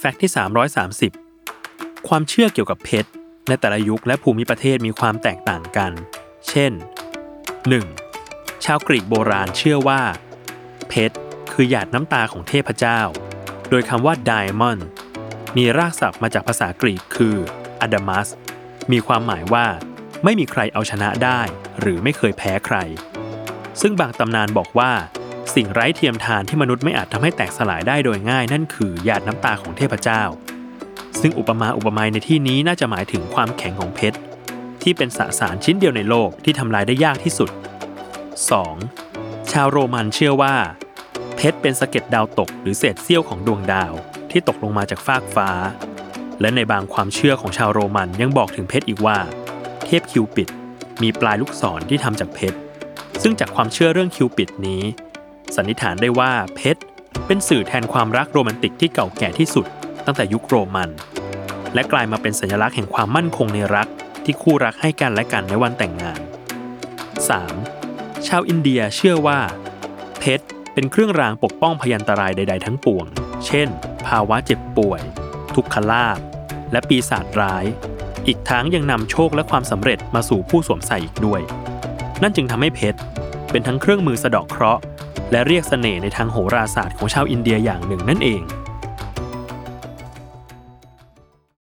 แฟกต์ที่ 330 ความเชื่อเกี่ยวกับเพชร ในแต่ละยุคและภูมิประเทศมีความแตกต่างกัน เช่น 1. ชาวกรีกโบราณเชื่อว่า เพชร คือหยาดน้ำตาของเทพเจ้า โดยคำว่า diamond มีรากศัพท์มาจากภาษากรีกคือ adamas มีความหมายว่า ไม่มีใครเอาชนะได้ หรือไม่เคยแพ้ใคร ซึ่งบางตำนานบอกว่า สิ่งไร้เทียมทานที่มนุษย์ไม่อาจทำให้แตกสลายได้โดยง่าย นั่นคือหยาดน้ำตาของเทพเจ้า ซึ่งอุปมาอุปไมยในที่นี้น่าจะหมายถึงความแข็งของเพชร ที่เป็นสสารชิ้นเดียวในโลกที่ทำลายได้ยากที่สุด 2. ชาวโรมันเชื่อว่า เพชรเป็นสะเก็ดดาวตกหรือเศษเสี้ยวของดวงดาวที่ตกลงมาจากฟากฟ้า และในบางความเชื่อของชาวโรมันยังบอกถึงเพชรอีกว่า เทพคิวปิดมีปลายลูกศรที่ทำจากเพชรซึ่งจากความเชื่อเรื่องคิวปิดนี้ สันนิษฐานได้ว่าเพชรเป็นสื่อแทนความรักโรแมนติกที่เก่าแก่ที่สุด ตั้งแต่ยุคโรมัน และกลายมาเป็นสัญลักษณ์แห่งความมั่นคงในรักที่คู่รักให้กันและกันในวันแต่งงาน 3. ชาวอินเดียเชื่อว่า เพชรเป็นเครื่องรางปกป้องพยันตรายใด ๆ ทั้งปวง เช่น ภาวะเจ็บป่วย ทุกขลาภและปีศาจร้าย อีกทั้งยังนำโชคและความสำเร็จมาสู่ผู้สวมใส่อีกด้วย นั่นจึงทำให้เพชรเป็นทั้งเครื่องมือสะเดาะเคราะห์ และเรียกเสน่ห์ในทางโหราศาสตร์ของชาวอินเดียอย่างหนึ่งนั่นเอง